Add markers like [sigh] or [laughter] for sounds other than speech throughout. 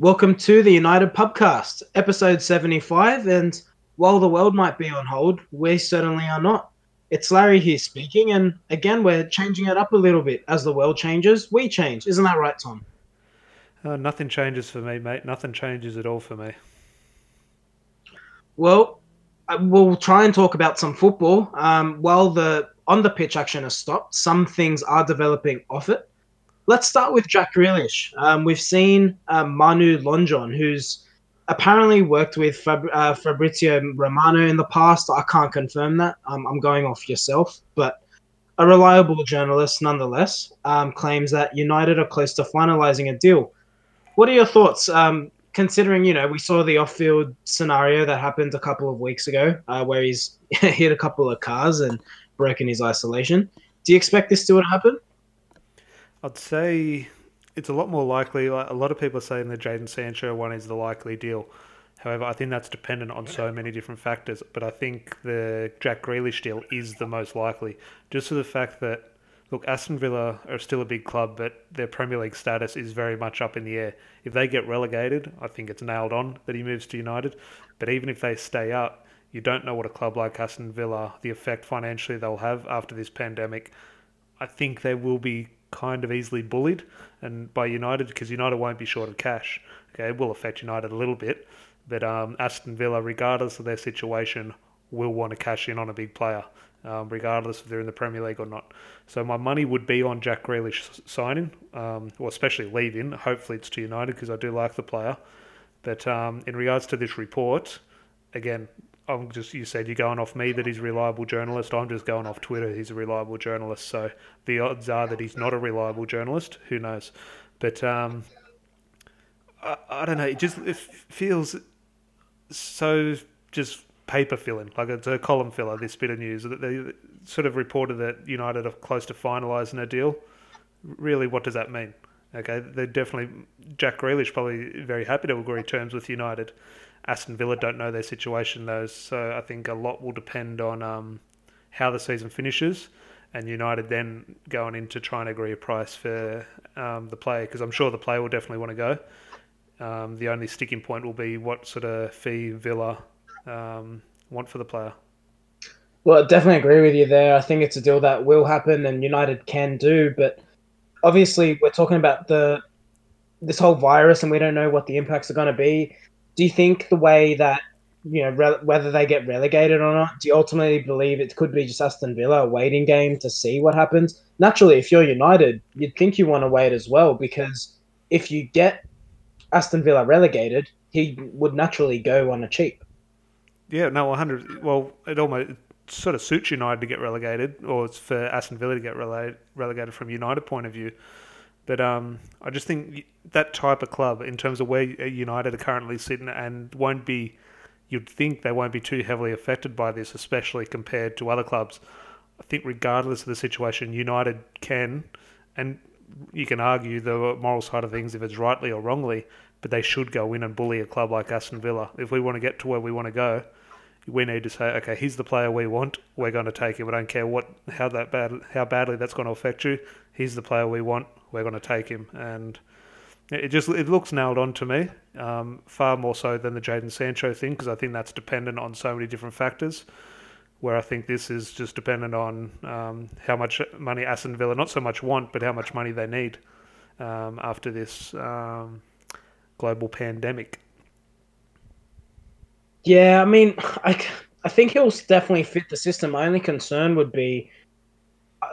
Welcome to the United Pubcast, episode 75. And while the world might be on hold, we certainly are not. It's Larry here speaking, and again, we're changing it up a little bit. As the world changes, we change. Isn't that right, Tom? Uh, nothing changes for me, mate. Nothing changes at all for me. Well, uh, we'll try and talk about some football. Um, while the on the pitch action has stopped, some things are developing off it. Let's start with Jack Grealish. Um, we've seen uh, Manu Lonjon, who's apparently worked with Fab- uh, Fabrizio Romano in the past. I can't confirm that. Um, I'm going off yourself, but a reliable journalist nonetheless um, claims that United are close to finalising a deal. What are your thoughts? Um, considering you know we saw the off-field scenario that happened a couple of weeks ago, uh, where he's [laughs] hit a couple of cars and broken his isolation. Do you expect this to happen? I'd say it's a lot more likely. Like a lot of people are saying the Jadon Sancho one is the likely deal. However, I think that's dependent on so many different factors. But I think the Jack Grealish deal is the most likely, just for the fact that look, Aston Villa are still a big club, but their Premier League status is very much up in the air. If they get relegated, I think it's nailed on that he moves to United. But even if they stay up, you don't know what a club like Aston Villa, the effect financially they'll have after this pandemic. I think they will be kind of easily bullied and by United because United won't be short of cash. Okay, it will affect United a little bit, but um, Aston Villa, regardless of their situation, will want to cash in on a big player, um, regardless if they're in the Premier League or not. So my money would be on Jack Grealish signing, um, or especially leaving. Hopefully it's to United because I do like the player. But um, in regards to this report, again, I'm just you said you're going off me that he's a reliable journalist. I'm just going off Twitter. He's a reliable journalist. So the odds are that he's not a reliable journalist. Who knows? But um, I, I don't know. It just it feels so just paper filling, like it's a column filler. This bit of news that they sort of reported that United are close to finalising a deal. Really, what does that mean? Okay, they're definitely Jack Grealish probably very happy to agree terms with United. Aston Villa don't know their situation though, so I think a lot will depend on um, how the season finishes, and United then going into trying to agree a price for um, the player because I'm sure the player will definitely want to go. Um, the only sticking point will be what sort of fee Villa um, want for the player. Well, I definitely agree with you there. I think it's a deal that will happen and United can do, but obviously we're talking about the this whole virus and we don't know what the impacts are going to be do you think the way that you know re- whether they get relegated or not? Do you ultimately believe it could be just Aston Villa a waiting game to see what happens? Naturally, if you're United, you'd think you want to wait as well because if you get Aston Villa relegated, he would naturally go on a cheap. Yeah, no, 100. Well, it almost sort of suits United to get relegated, or it's for Aston Villa to get relegated, relegated from United point of view. But um, I just think that type of club, in terms of where uh, United are currently sitting, and won't be, you'd think they won't be too heavily affected by this, especially compared to other clubs. I think, regardless of the situation, United can, and you can argue the moral side of things if it's rightly or wrongly, but they should go in and bully a club like Aston Villa. If we want to get to where we want to go, we need to say, okay, he's the player we want. We're going to take him. We don't care what how that bad how badly that's going to affect you. He's the player we want we're going to take him. And it just it looks nailed on to me, um, far more so than the Jadon Sancho thing, because I think that's dependent on so many different factors. Where I think this is just dependent on um, how much money Aston Villa not so much want, but how much money they need um, after this um, global pandemic. Yeah, I mean, [sighs] I, I think he'll definitely fit the system. My only concern would be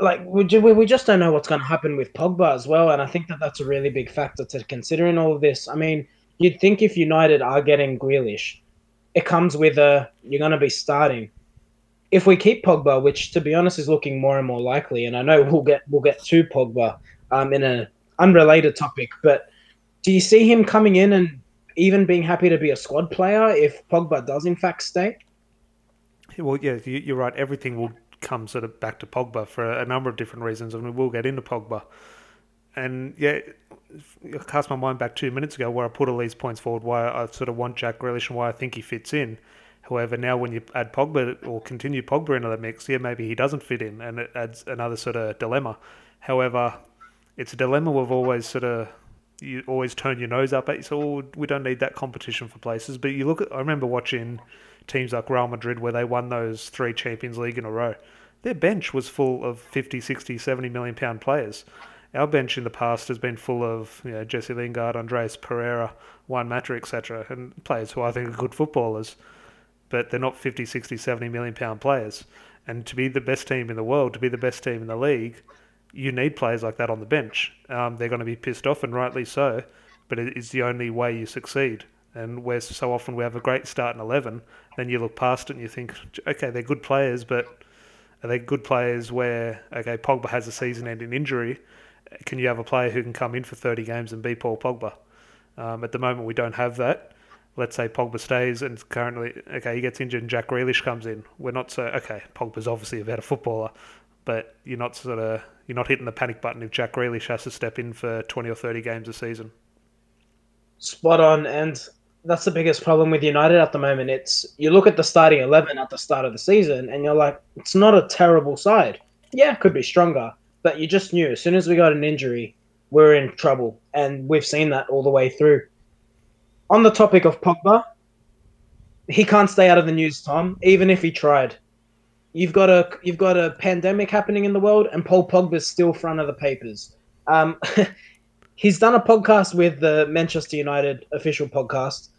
like we, we just don't know what's going to happen with Pogba as well, and I think that that's a really big factor to consider in all of this. I mean, you'd think if United are getting Grealish, it comes with a you're going to be starting. If we keep Pogba, which to be honest is looking more and more likely, and I know we'll get we'll get to Pogba um, in an unrelated topic, but do you see him coming in and even being happy to be a squad player if Pogba does in fact stay? Well, yeah, you're right. Everything will come sort of back to Pogba for a, number of different reasons, and we will get into Pogba. And yeah, I cast my mind back two minutes ago where I put all these points forward why I sort of want Jack Grealish and why I think he fits in. However, now when you add Pogba or continue Pogba into the mix, yeah, maybe he doesn't fit in, and it adds another sort of dilemma. However, it's a dilemma we've always sort of you always turn your nose up at. You so oh, we don't need that competition for places. But you look at, I remember watching teams like Real Madrid where they won those three Champions League in a row. Their bench was full of 50, 60, 70 million pound players. Our bench in the past has been full of you know, Jesse Lingard, Andreas Pereira, Juan Mata, etc., and players who I think are good footballers, but they're not 50, 60, 70 million pound players. And to be the best team in the world, to be the best team in the league, you need players like that on the bench. Um, they're going to be pissed off, and rightly so, but it is the only way you succeed. And where so often we have a great start in 11, then you look past it and you think, okay, they're good players, but are they good players where, okay, Pogba has a season ending injury? Can you have a player who can come in for 30 games and be Paul Pogba? Um, at the moment, we don't have that. Let's say Pogba stays and currently, okay, he gets injured and Jack Grealish comes in. We're not so, okay, Pogba's obviously a better footballer, but you're not sort of you're not hitting the panic button if Jack Grealish has to step in for 20 or 30 games a season. Spot on, and that's the biggest problem with United at the moment. It's you look at the starting 11 at the start of the season, and you're like, it's not a terrible side. Yeah, it could be stronger, but you just knew as soon as we got an injury, we're in trouble, and we've seen that all the way through. On the topic of Pogba, he can't stay out of the news, Tom, even if he tried. You've got a you've got a pandemic happening in the world, and Paul Pogba's still front of the papers. Um, [laughs] he's done a podcast with the Manchester United official podcast,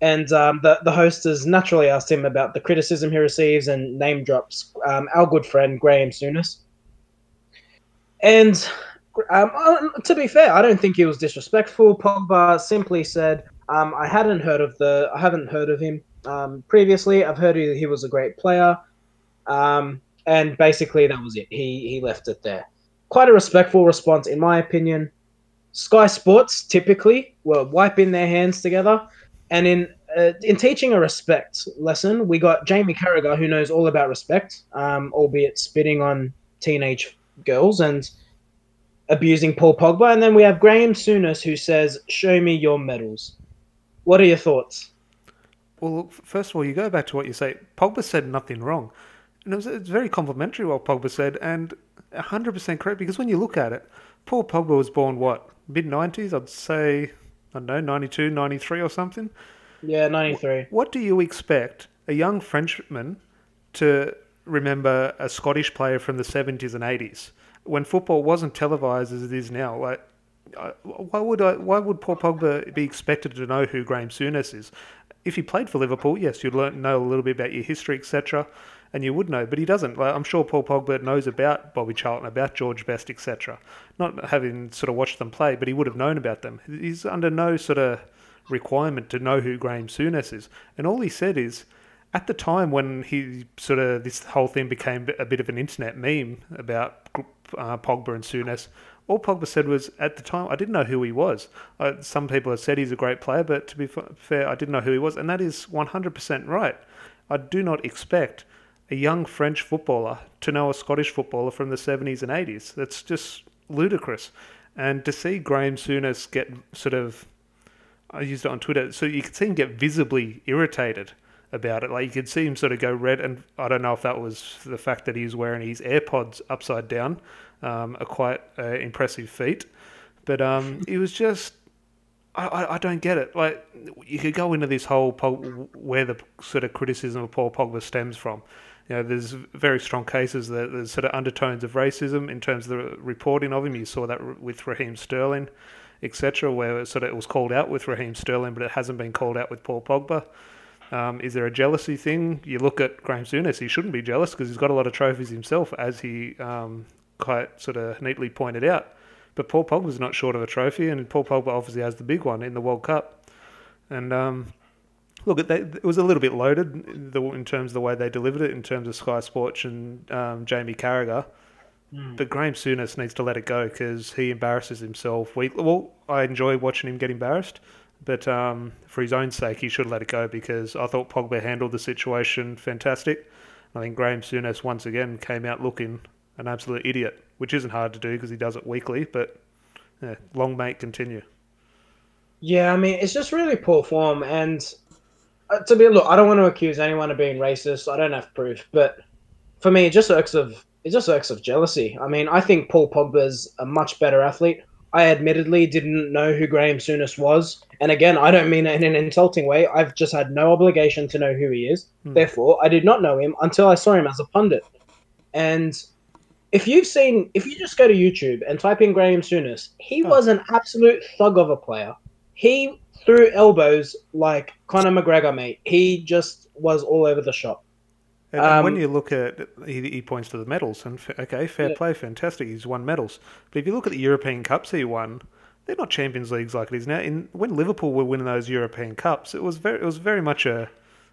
and um, the the host has naturally asked him about the criticism he receives and name drops um, our good friend Graham Souness. And um, to be fair, I don't think he was disrespectful. Pogba simply said, um, "I hadn't heard of the I haven't heard of him um, previously. I've heard he, he was a great player." Um, and basically, that was it. He he left it there. Quite a respectful response, in my opinion. Sky Sports typically were wiping their hands together, and in uh, in teaching a respect lesson, we got Jamie Carragher, who knows all about respect, um, albeit spitting on teenage girls and abusing Paul Pogba, and then we have Graham Souness, who says, "Show me your medals." What are your thoughts? Well, first of all, you go back to what you say. Pogba said nothing wrong. And it was, it's very complimentary what Pogba said, and 100% correct because when you look at it, Paul Pogba was born, what, mid 90s? I'd say, I don't know, 92, 93 or something? Yeah, 93. What do you expect a young Frenchman to remember a Scottish player from the 70s and 80s when football wasn't televised as it is now? Like, why would I, why would Paul Pogba be expected to know who Graham Souness is? If he played for Liverpool, yes, you'd learn know a little bit about your history, etc and you would know, but he doesn't. Like, I'm sure Paul Pogba knows about Bobby Charlton, about George Best, etc. Not having sort of watched them play, but he would have known about them. He's under no sort of requirement to know who Graham Souness is. And all he said is, at the time when he sort of this whole thing became a bit of an internet meme about uh, Pogba and Souness, all Pogba said was, at the time, I didn't know who he was. Uh, some people have said he's a great player, but to be fair, I didn't know who he was, and that is 100% right. I do not expect a young French footballer to know a Scottish footballer from the 70s and 80s. That's just ludicrous. And to see Graham Souness get sort of, I used it on Twitter, so you could see him get visibly irritated about it. Like you could see him sort of go red, and I don't know if that was the fact that he was wearing his AirPods upside down, um, a quite uh, impressive feat. But um, it was just, I, I, I, don't get it. Like you could go into this whole where the sort of criticism of Paul Pogba stems from you know, there's very strong cases that there's sort of undertones of racism in terms of the reporting of him. You saw that with Raheem Sterling, etc., where it sort of it was called out with Raheem Sterling, but it hasn't been called out with Paul Pogba. Um, is there a jealousy thing? You look at Graham Souness; he shouldn't be jealous because he's got a lot of trophies himself, as he um, quite sort of neatly pointed out. But Paul Pogba's not short of a trophy, and Paul Pogba obviously has the big one in the World Cup. And um, Look, it was a little bit loaded in terms of the way they delivered it, in terms of Sky Sports and um, Jamie Carragher. Mm. But Graham Souness needs to let it go because he embarrasses himself. We, well, I enjoy watching him get embarrassed, but um, for his own sake, he should let it go because I thought Pogba handled the situation fantastic. I think Graham Souness once again came out looking an absolute idiot, which isn't hard to do because he does it weekly. But yeah, long may it continue. Yeah, I mean it's just really poor form, and to be look, I don't want to accuse anyone of being racist. I don't have proof, but for me, it just irks of it just irks of jealousy. I mean, I think Paul Pogba's a much better athlete. I admittedly didn't know who Graham Souness was. And again, I don't mean it in an insulting way. I've just had no obligation to know who he is. Hmm. Therefore, I did not know him until I saw him as a pundit. And if you've seen, if you just go to YouTube and type in Graham Souness, he oh. was an absolute thug of a player. He threw elbows like Conor McGregor, mate. He just was all over the shop. And, um, when you look at, he, he, points to the medals, and okay, fair yeah. play, fantastic. He's won medals. But if you look at the European Cups he won, they're not Champions Leagues like it is now. In when Liverpool were winning those European Cups, it was very, it was very much a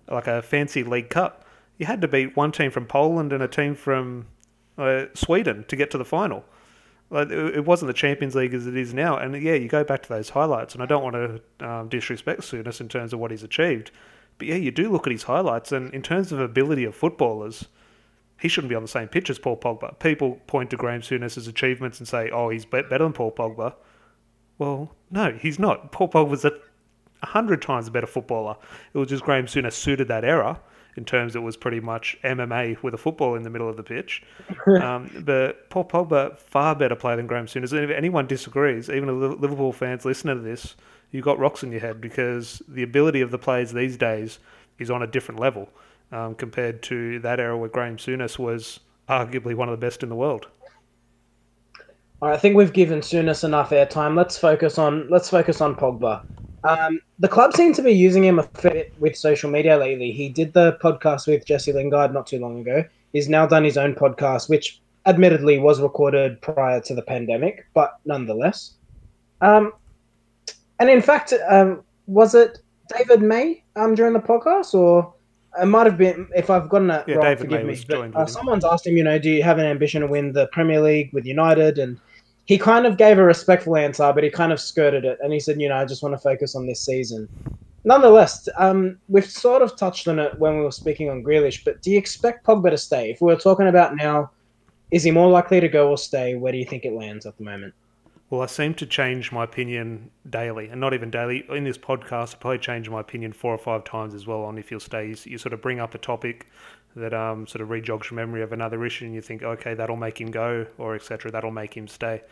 like a fancy league cup. You had to beat one team from Poland and a team from uh, Sweden to get to the final. Like it wasn't the Champions League as it is now. And yeah, you go back to those highlights, and I don't want to um, disrespect Souness in terms of what he's achieved, but yeah, you do look at his highlights, and in terms of ability of footballers, he shouldn't be on the same pitch as Paul Pogba. People point to Graham Souness's achievements and say, "Oh, he's better than Paul Pogba." Well, no, he's not. Paul Pogba's a hundred times a better footballer. It was just Graham Souness suited that era in terms it was pretty much MMA with a football in the middle of the pitch. [laughs] um, but Paul Pogba, far better player than Graham Souness. And if anyone disagrees, even a Liverpool fans listening to this, you've got rocks in your head because the ability of the players these days is on a different level um, compared to that era where Graham Souness was arguably one of the best in the world. All right, I think we've given Souness enough airtime. Let's focus on let's focus on Pogba. Um, the club seems to be using him a bit with social media lately. He did the podcast with Jesse Lingard not too long ago. He's now done his own podcast, which admittedly was recorded prior to the pandemic, but nonetheless. Um, and in fact, um, was it David May um, during the podcast, or it might have been? If I've gotten that yeah, wrong, David forgive May me. But, uh, someone's asked him, you know, do you have an ambition to win the Premier League with United? And he kind of gave a respectful answer, but he kind of skirted it, and he said, you know, I just want to focus on this season. Nonetheless, um, we've sort of touched on it when we were speaking on Grealish, but do you expect Pogba to stay? If we were talking about now, is he more likely to go or stay? Where do you think it lands at the moment? Well, I seem to change my opinion daily, and not even daily. In this podcast, I probably change my opinion four or five times as well on if he'll stay. You sort of bring up a topic that um, sort of rejogs your memory of another issue, and you think, okay, that'll make him go, or etc. That'll make him stay.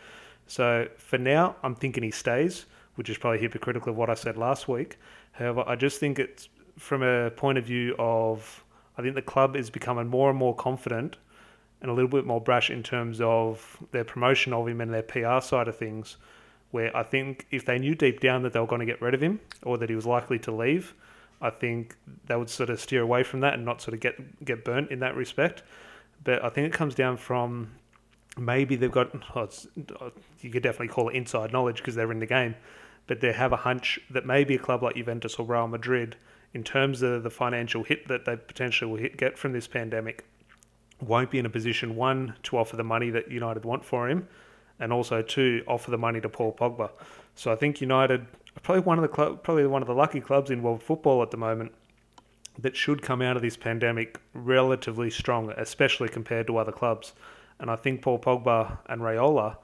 So for now, I'm thinking he stays, which is probably hypocritical of what I said last week. However, I just think it's from a point of view of I think the club is becoming more and more confident and a little bit more brash in terms of their promotion of him and their PR side of things. Where I think if they knew deep down that they were going to get rid of him or that he was likely to leave, I think they would sort of steer away from that and not sort of get get burnt in that respect. But I think it comes down from maybe they've got oh, you could definitely call it inside knowledge because they're in the game, but they have a hunch that maybe a club like Juventus or Real Madrid, in terms of the financial hit that they potentially will hit, get from this pandemic, won't be in a position one to offer the money that United want for him, and also two offer the money to Paul Pogba. So I think United probably one of the club, probably one of the lucky clubs in world football at the moment that should come out of this pandemic relatively strong, especially compared to other clubs. And I think Paul Pogba and Raiola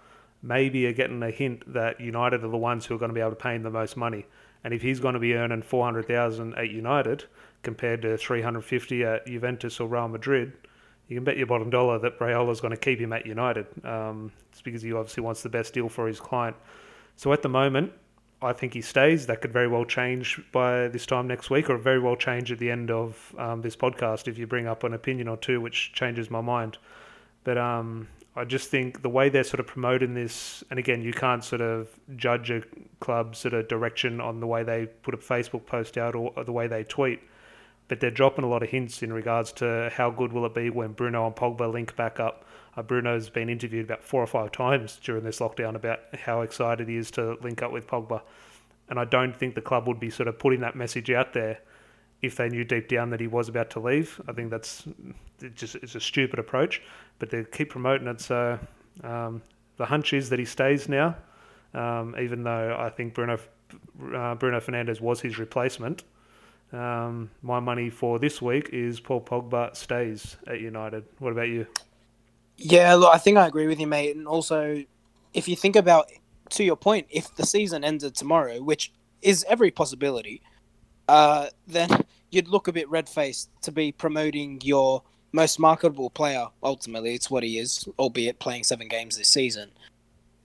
maybe are getting a hint that United are the ones who are going to be able to pay him the most money. And if he's going to be earning four hundred thousand at United compared to three hundred fifty at Juventus or Real Madrid, you can bet your bottom dollar that Raiola's going to keep him at United. Um, it's because he obviously wants the best deal for his client. So at the moment, I think he stays. That could very well change by this time next week, or very well change at the end of um, this podcast if you bring up an opinion or two which changes my mind. But um, I just think the way they're sort of promoting this, and again, you can't sort of judge a club's sort of direction on the way they put a Facebook post out or, or the way they tweet but they're dropping a lot of hints in regards to how good will it be when Bruno and Pogba link back up. Uh, Bruno's been interviewed about four or five times during this lockdown about how excited he is to link up with Pogba, and I don't think the club would be sort of putting that message out there if they knew deep down that he was about to leave. I think that's it just it's a stupid approach, but they keep promoting it. So um, the hunch is that he stays now, um, even though I think Bruno uh, Bruno Fernandes was his replacement. Um, my money for this week is Paul Pogba stays at United. What about you? Yeah, look, I think I agree with you, mate. And also, if you think about, to your point, if the season ended tomorrow, which is every possibility, uh, then you'd look a bit red faced to be promoting your most marketable player. Ultimately, it's what he is, albeit playing seven games this season.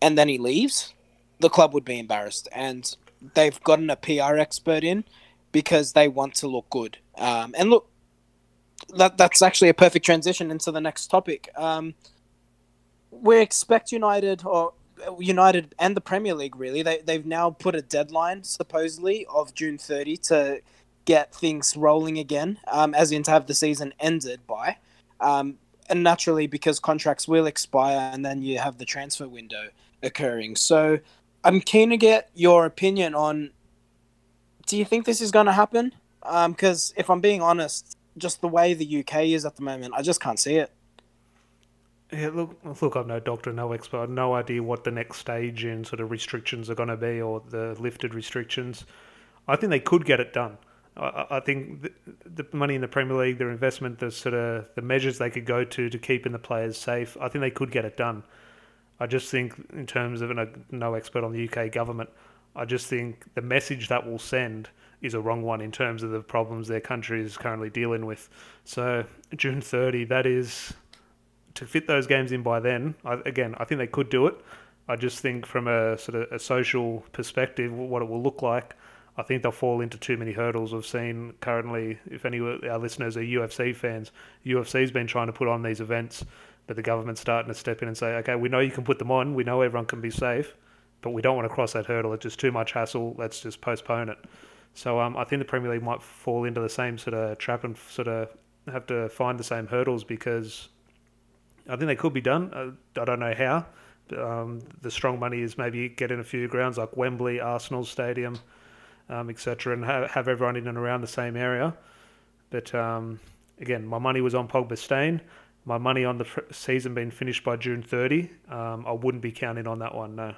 And then he leaves. the club would be embarrassed, and they've gotten a PR expert in because they want to look good. Um, and look, that that's actually a perfect transition into the next topic. Um, we expect United or United and the Premier League really they they've now put a deadline supposedly of June 30 to get things rolling again, um, as in to have the season ended by. Um, and naturally, because contracts will expire, and then you have the transfer window occurring. So, I'm keen to get your opinion on. Do you think this is going to happen? Because if I'm being honest, just the way the UK is at the moment, I just can't see it. Yeah, look, look, I'm no doctor, no expert. I've no idea what the next stage in sort of restrictions are going to be or the lifted restrictions. I think they could get it done. I, I think the, the, money in the Premier League, their investment, the sort of the measures they could go to to keeping the players safe, I think they could get it done. I just think, in terms of a, no expert on the UK government, I just think the message that will send is a wrong one in terms of the problems their country is currently dealing with. So June 30, that is to fit those games in by then, I, again, I think they could do it. I just think from a sort of a social perspective, what it will look like, I think they'll fall into too many hurdles. We've seen currently, if any of our listeners are UFC fans, UFC's been trying to put on these events, but the government's starting to step in and say, okay, we know you can put them on, we know everyone can be safe, but we don't want to cross that hurdle. It's just too much hassle. Let's just postpone it. So um, I think the Premier League might fall into the same sort of trap and sort of have to find the same hurdles because I think they could be done. Uh, I don't know how. Um, the strong money is maybe get in a few grounds like Wembley, Arsenal Stadium, um, etc., and have, have everyone in and around the same area. But um, again, my money was on Pogba staying. My money on the season being finished by June 30. Um, I wouldn't be counting on that one, no.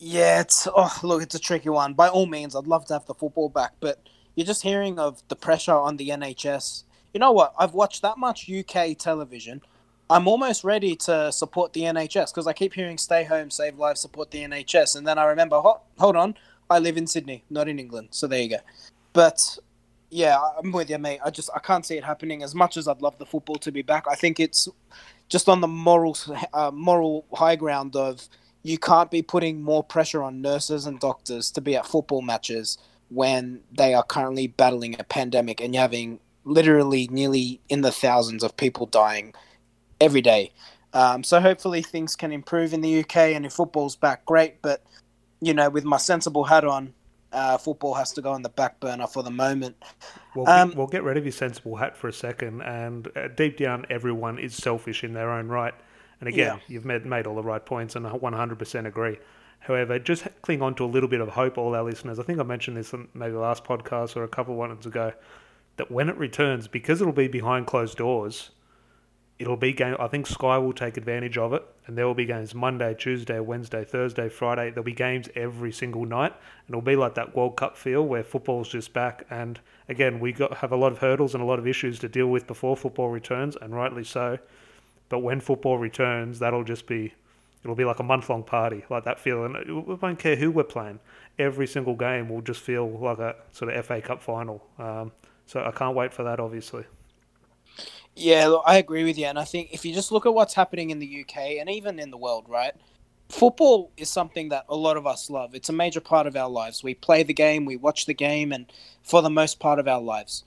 Yeah, it's oh look, it's a tricky one. By all means, I'd love to have the football back, but you're just hearing of the pressure on the NHS you know what? I've watched that much UK television. I'm almost ready to support the NHS because I keep hearing "Stay home, save lives, support the NHS," and then I remember, hold on, I live in Sydney, not in England. So there you go. But yeah, I'm with you, mate. I just I can't see it happening as much as I'd love the football to be back. I think it's just on the moral uh, moral high ground of you can't be putting more pressure on nurses and doctors to be at football matches when they are currently battling a pandemic and you're having literally nearly in the thousands of people dying every day. Um, so hopefully things can improve in the UK and if football's back, great. But you know, with my sensible hat on, uh, football has to go on the back burner for the moment. Well, um, we'll get rid of your sensible hat for a second. And uh, deep down, everyone is selfish in their own right. And again, yeah. you've made, made all the right points, and I 100% agree. However, just cling on to a little bit of hope, all our listeners. I think I mentioned this in maybe the last podcast or a couple of ones ago that when it returns, because it'll be behind closed doors, it'll be game. I think Sky will take advantage of it, and there will be games Monday, Tuesday, Wednesday, Thursday, Friday. There'll be games every single night, and it'll be like that World Cup feel where football's just back. And again, we got have a lot of hurdles and a lot of issues to deal with before football returns, and rightly so. But when football returns, that'll just be it'll be like a month long party, like that feeling. We won't care who we're playing. Every single game will just feel like a sort of FA Cup final. Um, so I can't wait for that, obviously. Yeah, look, I agree with you. And I think if you just look at what's happening in the UK and even in the world, right? Football is something that a lot of us love. It's a major part of our lives. We play the game, we watch the game, and for the most part of our lives.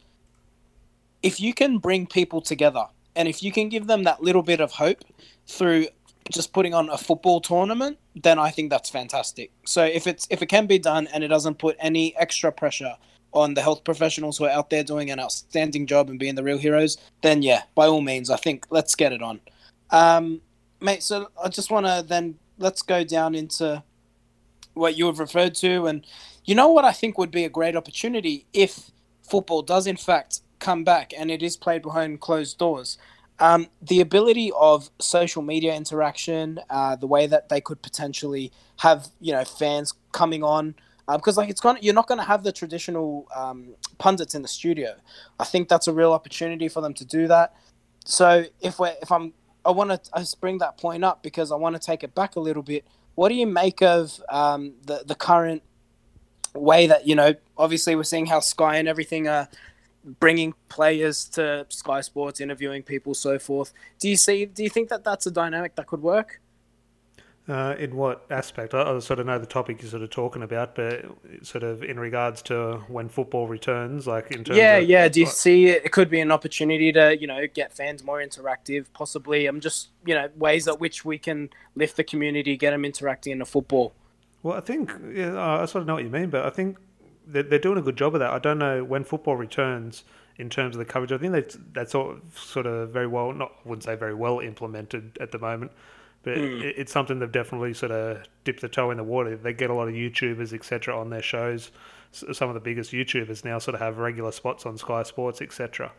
If you can bring people together and if you can give them that little bit of hope through just putting on a football tournament, then I think that's fantastic. So if it's if it can be done and it doesn't put any extra pressure on the health professionals who are out there doing an outstanding job and being the real heroes, then yeah, by all means, I think let's get it on. Um, mate, so I just want to then let's go down into what you have referred to. And you know what I think would be a great opportunity if football does, in fact, come back and it is played behind closed doors. Um, the ability of social media interaction, uh, the way that they could potentially have, you know, fans coming on because uh, like it's gonna you're not going to have the traditional um, pundits in the studio. I think that's a real opportunity for them to do that. So if we if I'm I want to I bring that point up because I want to take it back a little bit. What do you make of um, the the current way that you know? Obviously, we're seeing how Sky and everything are bringing players to Sky Sports, interviewing people, so forth. Do you see? Do you think that that's a dynamic that could work? Uh, in what aspect? I, I sort of know the topic you're sort of talking about, but sort of in regards to when football returns, like in terms yeah, of, yeah. Do you like- see it could be an opportunity to you know get fans more interactive? Possibly, I'm just you know ways at which we can lift the community, get them interacting in the football. Well, I think yeah, I sort of know what you mean, but I think they're, they're doing a good job of that. I don't know when football returns in terms of the coverage. I think that's that's all sort of very well, not I wouldn't say very well implemented at the moment, but it, it's something they've definitely sort of dipped the toe in the water. They get a lot of YouTubers, etc., on their shows. S- Some of the biggest YouTubers now sort of have regular spots on Sky Sports, etc.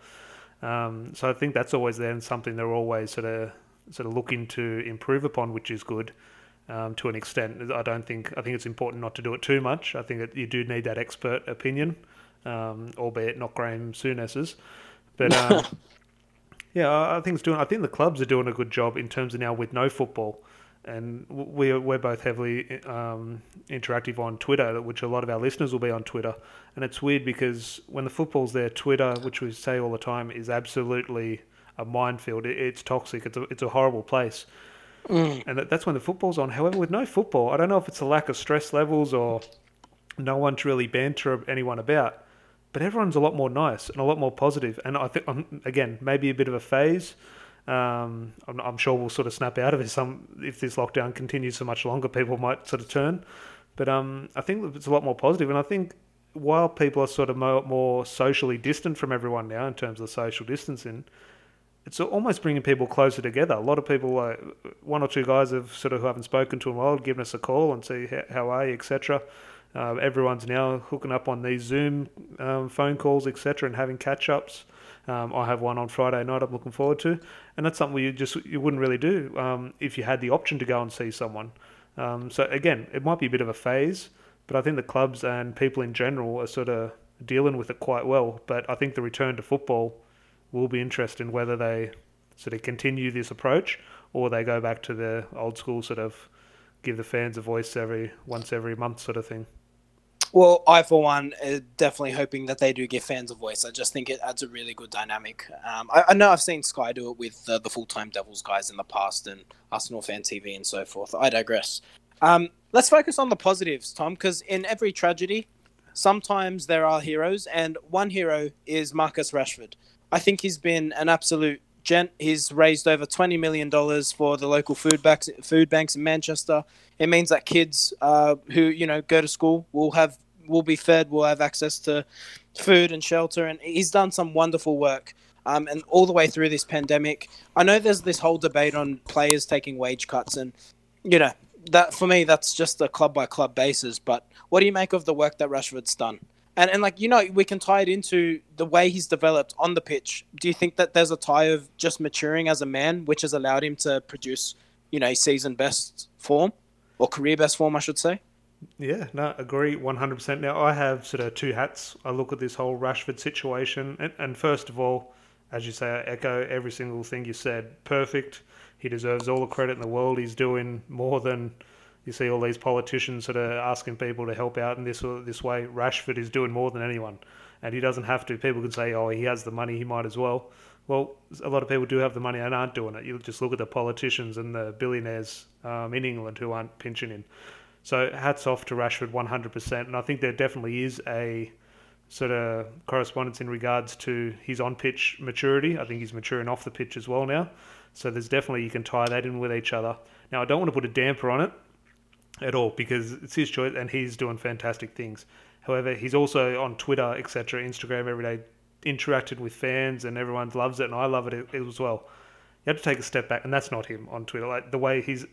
Um, so I think that's always then something they're always sort of sort of looking to improve upon, which is good um, to an extent. I don't think I think it's important not to do it too much. I think that you do need that expert opinion, um, albeit not Graham Souness's. But um, [laughs] yeah, I I think it's doing. I think the clubs are doing a good job in terms of now with no football, and we're we're both heavily um, interactive on Twitter, which a lot of our listeners will be on Twitter. And it's weird because when the football's there, Twitter, which we say all the time, is absolutely a minefield. It, it's toxic. It's a it's a horrible place and that, that's when the football's on. However, with no football, I don't know if it's a lack of stress levels or no one to really banter anyone about, but everyone's a lot more nice and a lot more positive. And I think, um, again, maybe a bit of a phase. Um, I'm, I'm sure we'll sort of snap out of it. Some if this lockdown continues for much longer, people might sort of turn. But um, I think it's a lot more positive, and I think while people are sort of more, more socially distant from everyone now in terms of social distancing, it's almost bringing people closer together. A lot of people, like one or two guys, have sort of who haven't spoken to in a while, given us a call and see how, how are you, etc. Uh, everyone's now hooking up on these Zoom um, phone calls, etc., and having catch ups. Um, I have one on Friday night. I'm looking forward to, and that's something you just you wouldn't really do um, if you had the option to go and see someone. Um, so again, it might be a bit of a phase, but I think the clubs and people in general are sort of dealing with it quite well. But I think the return to football will be interesting whether they sort of continue this approach or they go back to the old school sort of give the fans a voice every once every month sort of thing. Well, I for one are definitely hoping that they do give fans a voice. I just think it adds a really good dynamic. Um, I, I know I've seen Sky do it with uh, the full time Devils guys in the past and Arsenal fan TV and so forth. I digress. Um, let's focus on the positives, Tom, because in every tragedy, sometimes there are heroes, and one hero is Marcus Rashford. I think he's been an absolute gent. He's raised over twenty million dollars for the local food banks, food banks in Manchester. It means that kids uh, who you know go to school will have will be fed, will have access to food and shelter, and he's done some wonderful work. Um, and all the way through this pandemic, I know there's this whole debate on players taking wage cuts, and you know that for me that's just a club by club basis. But what do you make of the work that Rashford's done? And and like you know, we can tie it into the way he's developed on the pitch. Do you think that there's a tie of just maturing as a man, which has allowed him to produce, you know, season best form or career best form, I should say? Yeah, no, agree 100%. Now, I have sort of two hats. I look at this whole Rashford situation, and, and first of all, as you say, I echo every single thing you said. Perfect. He deserves all the credit in the world. He's doing more than you see all these politicians sort of asking people to help out in this or this way. Rashford is doing more than anyone, and he doesn't have to. People could say, "Oh, he has the money; he might as well." Well, a lot of people do have the money and aren't doing it. You just look at the politicians and the billionaires um, in England who aren't pinching in. So hats off to Rashford 100%. And I think there definitely is a sort of correspondence in regards to his on pitch maturity. I think he's maturing off the pitch as well now. So there's definitely, you can tie that in with each other. Now, I don't want to put a damper on it at all because it's his choice and he's doing fantastic things. However, he's also on Twitter, etc., Instagram every day, interacted with fans and everyone loves it and I love it as well. You have to take a step back, and that's not him on Twitter. Like the way he's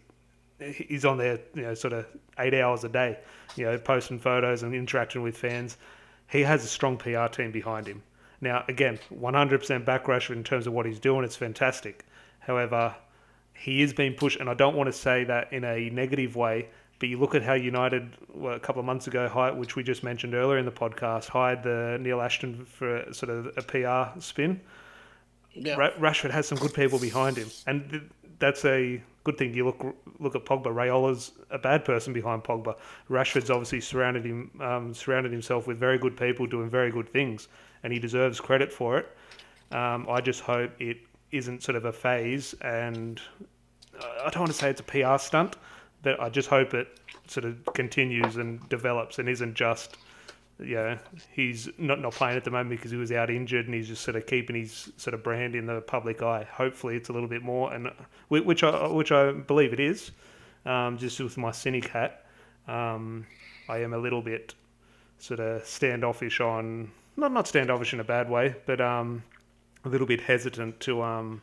he's on there, you know, sort of eight hours a day, you know, posting photos and interacting with fans. He has a strong PR team behind him. Now, again, 100% back Rashford in terms of what he's doing. It's fantastic. However, he is being pushed, and I don't want to say that in a negative way. But you look at how United, well, a couple of months ago, hired, which we just mentioned earlier in the podcast, hired the Neil Ashton for a, sort of a PR spin. Yeah. Ra- Rashford has some good people behind him, and th- that's a good thing. You look look at Pogba. Raiola's a bad person behind Pogba. Rashford's obviously surrounded him um, surrounded himself with very good people doing very good things, and he deserves credit for it. Um, I just hope it isn't sort of a phase, and I don't want to say it's a PR stunt, But I just hope it sort of continues and develops and isn't just yeah, he's not not playing at the moment because he was out injured, and he's just sort of keeping his sort of brand in the public eye. Hopefully, it's a little bit more, and which I which I believe it is. Um, just with my cynic hat, um, I am a little bit sort of standoffish on not not standoffish in a bad way, but um, a little bit hesitant to um,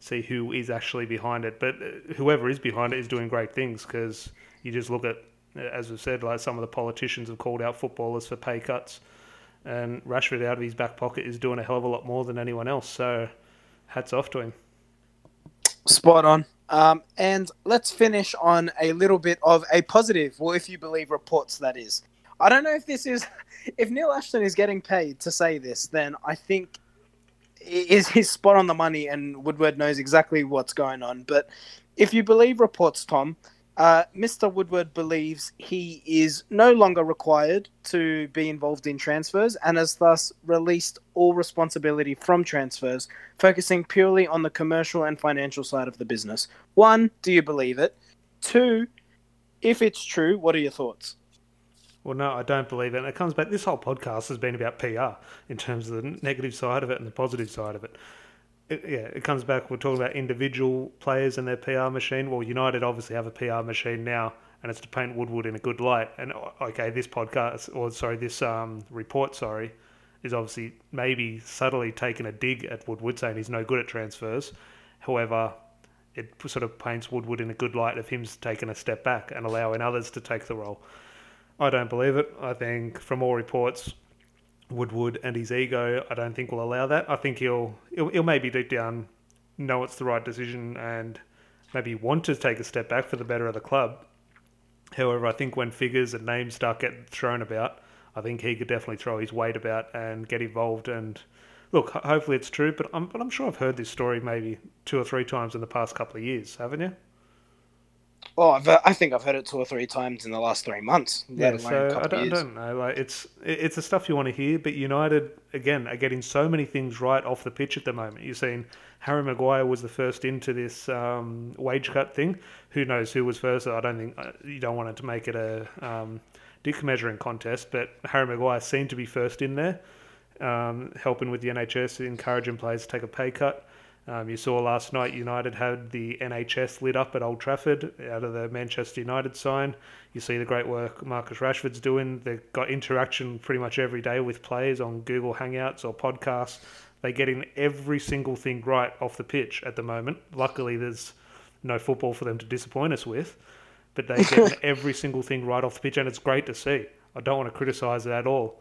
see who is actually behind it. But uh, whoever is behind it is doing great things because you just look at as we've said, like some of the politicians have called out footballers for pay cuts, and Rashford out of his back pocket is doing a hell of a lot more than anyone else. So, hats off to him. Spot on. Um, and let's finish on a little bit of a positive, well, if you believe reports, that is. I don't know if this is, [laughs] if Neil Ashton is getting paid to say this, then I think is his spot on the money, and Woodward knows exactly what's going on. But if you believe reports, Tom, uh, Mr. Woodward believes he is no longer required to be involved in transfers and has thus released all responsibility from transfers, focusing purely on the commercial and financial side of the business. One, do you believe it? Two, if it's true, what are your thoughts? Well, no, I don't believe it. And it comes back, this whole podcast has been about PR in terms of the negative side of it and the positive side of it it, yeah, it comes back. We're talking about individual players and their PR machine. Well, United obviously have a PR machine now, and it's to paint Woodward in a good light. And okay, this podcast, or sorry, this um, report, sorry, is obviously maybe subtly taking a dig at Woodward, saying he's no good at transfers. However, it sort of paints Woodward in a good light of him taking a step back and allowing others to take the role. I don't believe it. I think from all reports, Woodward and his ego, I don't think will allow that. I think he'll, he'll, he'll maybe deep down know it's the right decision and maybe want to take a step back for the better of the club. However, I think when figures and names start getting thrown about, I think he could definitely throw his weight about and get involved. And look, hopefully it's true, but I'm, but I'm sure I've heard this story maybe two or three times in the past couple of years, haven't you? Oh, I've, I think I've heard it two or three times in the last three months. Yeah, so I don't, I don't, know. Like it's it's the stuff you want to hear, but United again are getting so many things right off the pitch at the moment. You're seeing Harry Maguire was the first into this um, wage cut thing. Who knows who was first? I don't think uh, you don't want it to make it a um, dick measuring contest, but Harry Maguire seemed to be first in there, um, helping with the NHS, encouraging players to take a pay cut. Um, you saw last night United had the NHS lit up at Old Trafford out of the Manchester United sign. You see the great work Marcus Rashford's doing. They've got interaction pretty much every day with players on Google Hangouts or podcasts. They're getting every single thing right off the pitch at the moment. Luckily, there's no football for them to disappoint us with, but they're getting [laughs] every single thing right off the pitch, and it's great to see. I don't want to criticise it at all.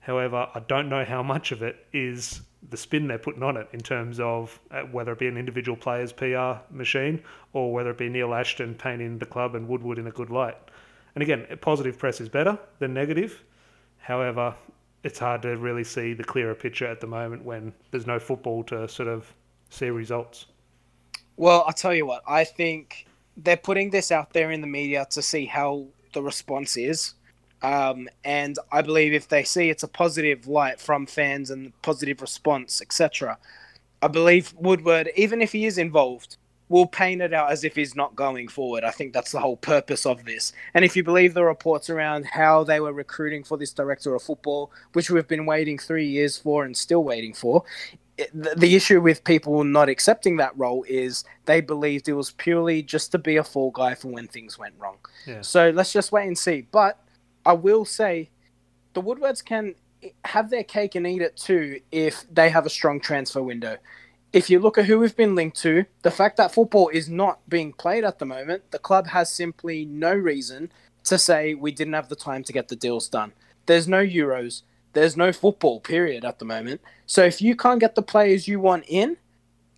However, I don't know how much of it is the spin they're putting on it in terms of uh, whether it be an individual player's PR machine or whether it be Neil Ashton painting the club and Woodward in a good light. And again, positive press is better than negative. However, it's hard to really see the clearer picture at the moment when there's no football to sort of see results. Well, I'll tell you what, I think they're putting this out there in the media to see how the response is um, and I believe if they see it's a positive light from fans and positive response, etc., I believe Woodward, even if he is involved, will paint it out as if he's not going forward. I think that's the whole purpose of this. And if you believe the reports around how they were recruiting for this director of football, which we've been waiting three years for and still waiting for, the, issue with people not accepting that role is they believed it was purely just to be a fall guy for when things went wrong. Yeah. So let's just wait and see. But I will say the Woodwards can have their cake and eat it too if they have a strong transfer window. If you look at who we've been linked to, the fact that football is not being played at the moment, the club has simply no reason to say we didn't have the time to get the deals done. There's no Euros, there's no football, period, at the moment. So if you can't get the players you want in,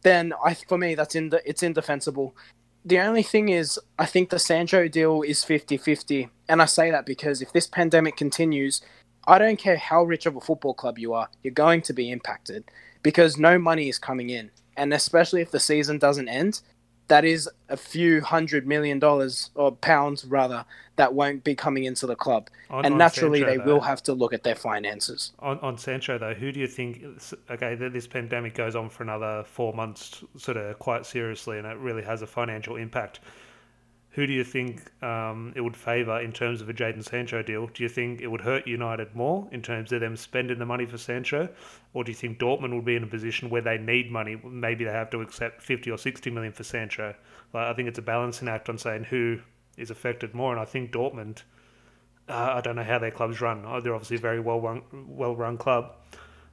then I, for me, that's in the, it's indefensible the only thing is, I think the Sancho deal is 50 50. And I say that because if this pandemic continues, I don't care how rich of a football club you are, you're going to be impacted because no money is coming in. And especially if the season doesn't end, that is a few hundred million dollars or pounds rather that won't be coming into the club. On, and on naturally Sancho, they though, will have to look at their finances. On, on sancho though who do you think okay that this pandemic goes on for another four months sort of quite seriously and it really has a financial impact who do you think um, it would favour in terms of a Jadon Sancho deal? Do you think it would hurt United more in terms of them spending the money for Sancho, or do you think Dortmund would be in a position where they need money? Maybe they have to accept fifty or sixty million for Sancho. Like, I think it's a balancing act on saying who is affected more, and I think Dortmund. Uh, I don't know how their clubs run. Oh, they're obviously a very well run, well run club,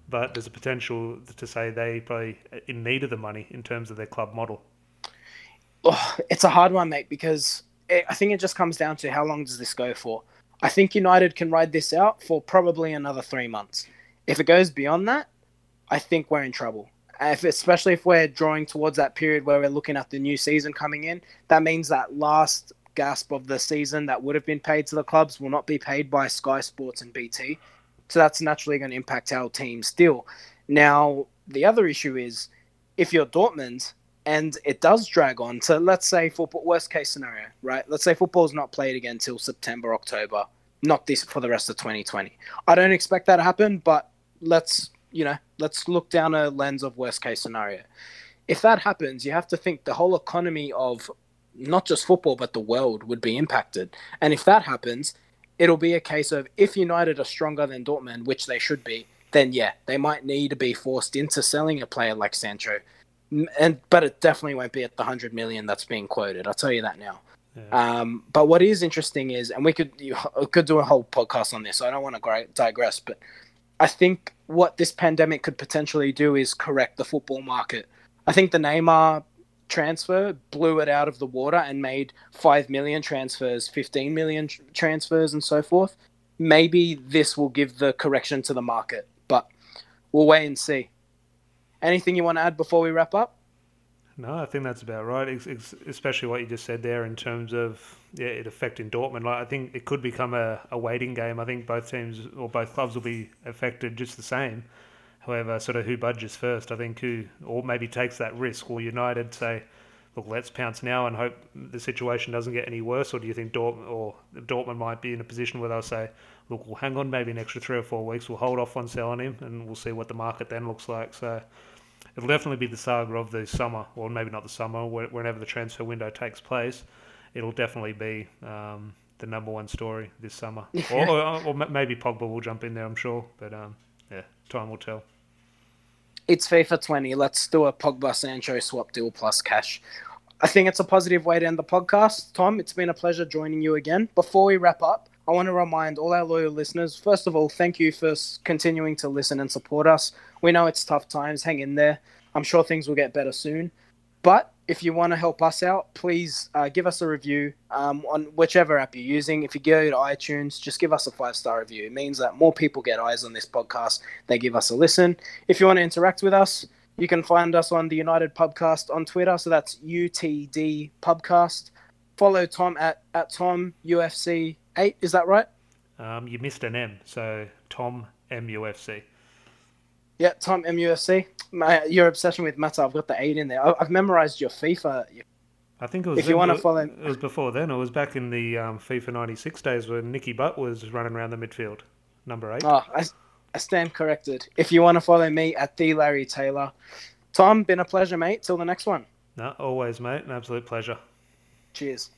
but there's a potential to say they probably in need of the money in terms of their club model oh, it's a hard one, mate, because it, I think it just comes down to how long does this go for. I think United can ride this out for probably another three months. If it goes beyond that, I think we're in trouble. If, especially if we're drawing towards that period where we're looking at the new season coming in, that means that last gasp of the season that would have been paid to the clubs will not be paid by Sky Sports and BT. So that's naturally going to impact our team still. Now, the other issue is if you're Dortmund, and it does drag on to let's say football worst case scenario right? Let's say football's not played again until september october not this for the rest of 2020 i don't expect that to happen but let's you know let's look down a lens of worst case scenario. If that happens you have to think the whole economy of not just football but the world would be impacted. And if that happens it'll be a case of if united are stronger than dortmund which they should be then yeah they might need to be forced into selling a player like sancho and but it definitely won't be at the hundred million that's being quoted. I'll tell you that now. Yeah. Um, but what is interesting is, and we could you could do a whole podcast on this. So I don't want to digress, but I think what this pandemic could potentially do is correct the football market. I think the Neymar transfer blew it out of the water and made 5 million transfers, 15 million tr- transfers, and so forth. Maybe this will give the correction to the market, but we'll wait and see. Anything you want to add before we wrap up? No, I think that's about right. especially what you just said there in terms of yeah, it affecting Dortmund. Like I think it could become a, a waiting game. I think both teams or both clubs will be affected just the same. However, sort of who budgets first, I think who or maybe takes that risk. Will United say, look, let's pounce now and hope the situation doesn't get any worse, or do you think Dortmund or Dortmund might be in a position where they'll say, look, we'll hang on maybe an extra three or four weeks, we'll hold off on selling him, and we'll see what the market then looks like. So it'll definitely be the saga of the summer, or maybe not the summer, whenever the transfer window takes place. It'll definitely be um, the number one story this summer, [laughs] or, or, or, maybe Pogba will jump in there. I'm sure, but um, yeah, time will tell. It's FIFA 20. Let's do a Pogba Sancho swap deal plus cash. I think it's a positive way to end the podcast. Tom, it's been a pleasure joining you again. Before we wrap up, I want to remind all our loyal listeners first of all, thank you for continuing to listen and support us. We know it's tough times. Hang in there. I'm sure things will get better soon. But if you want to help us out, please uh, give us a review um, on whichever app you're using. If you go to iTunes, just give us a five star review. It means that more people get eyes on this podcast. They give us a listen. If you want to interact with us, you can find us on the United Pubcast on Twitter. So that's UTD Pubcast. Follow Tom at, at Tom UFC 8. Is that right? Um, you missed an M. So Tom MUFC. Yeah, Tom MUFC. My, your obsession with meta, I've got the eight in there. I've memorized your FIFA. I think it was. If you want to follow, it was before then. It was back in the um, FIFA '96 days when Nicky Butt was running around the midfield, number eight. Oh, I, I stand corrected. If you want to follow me at the Larry Taylor, Tom, been a pleasure, mate. Till the next one. No, always, mate. An absolute pleasure. Cheers.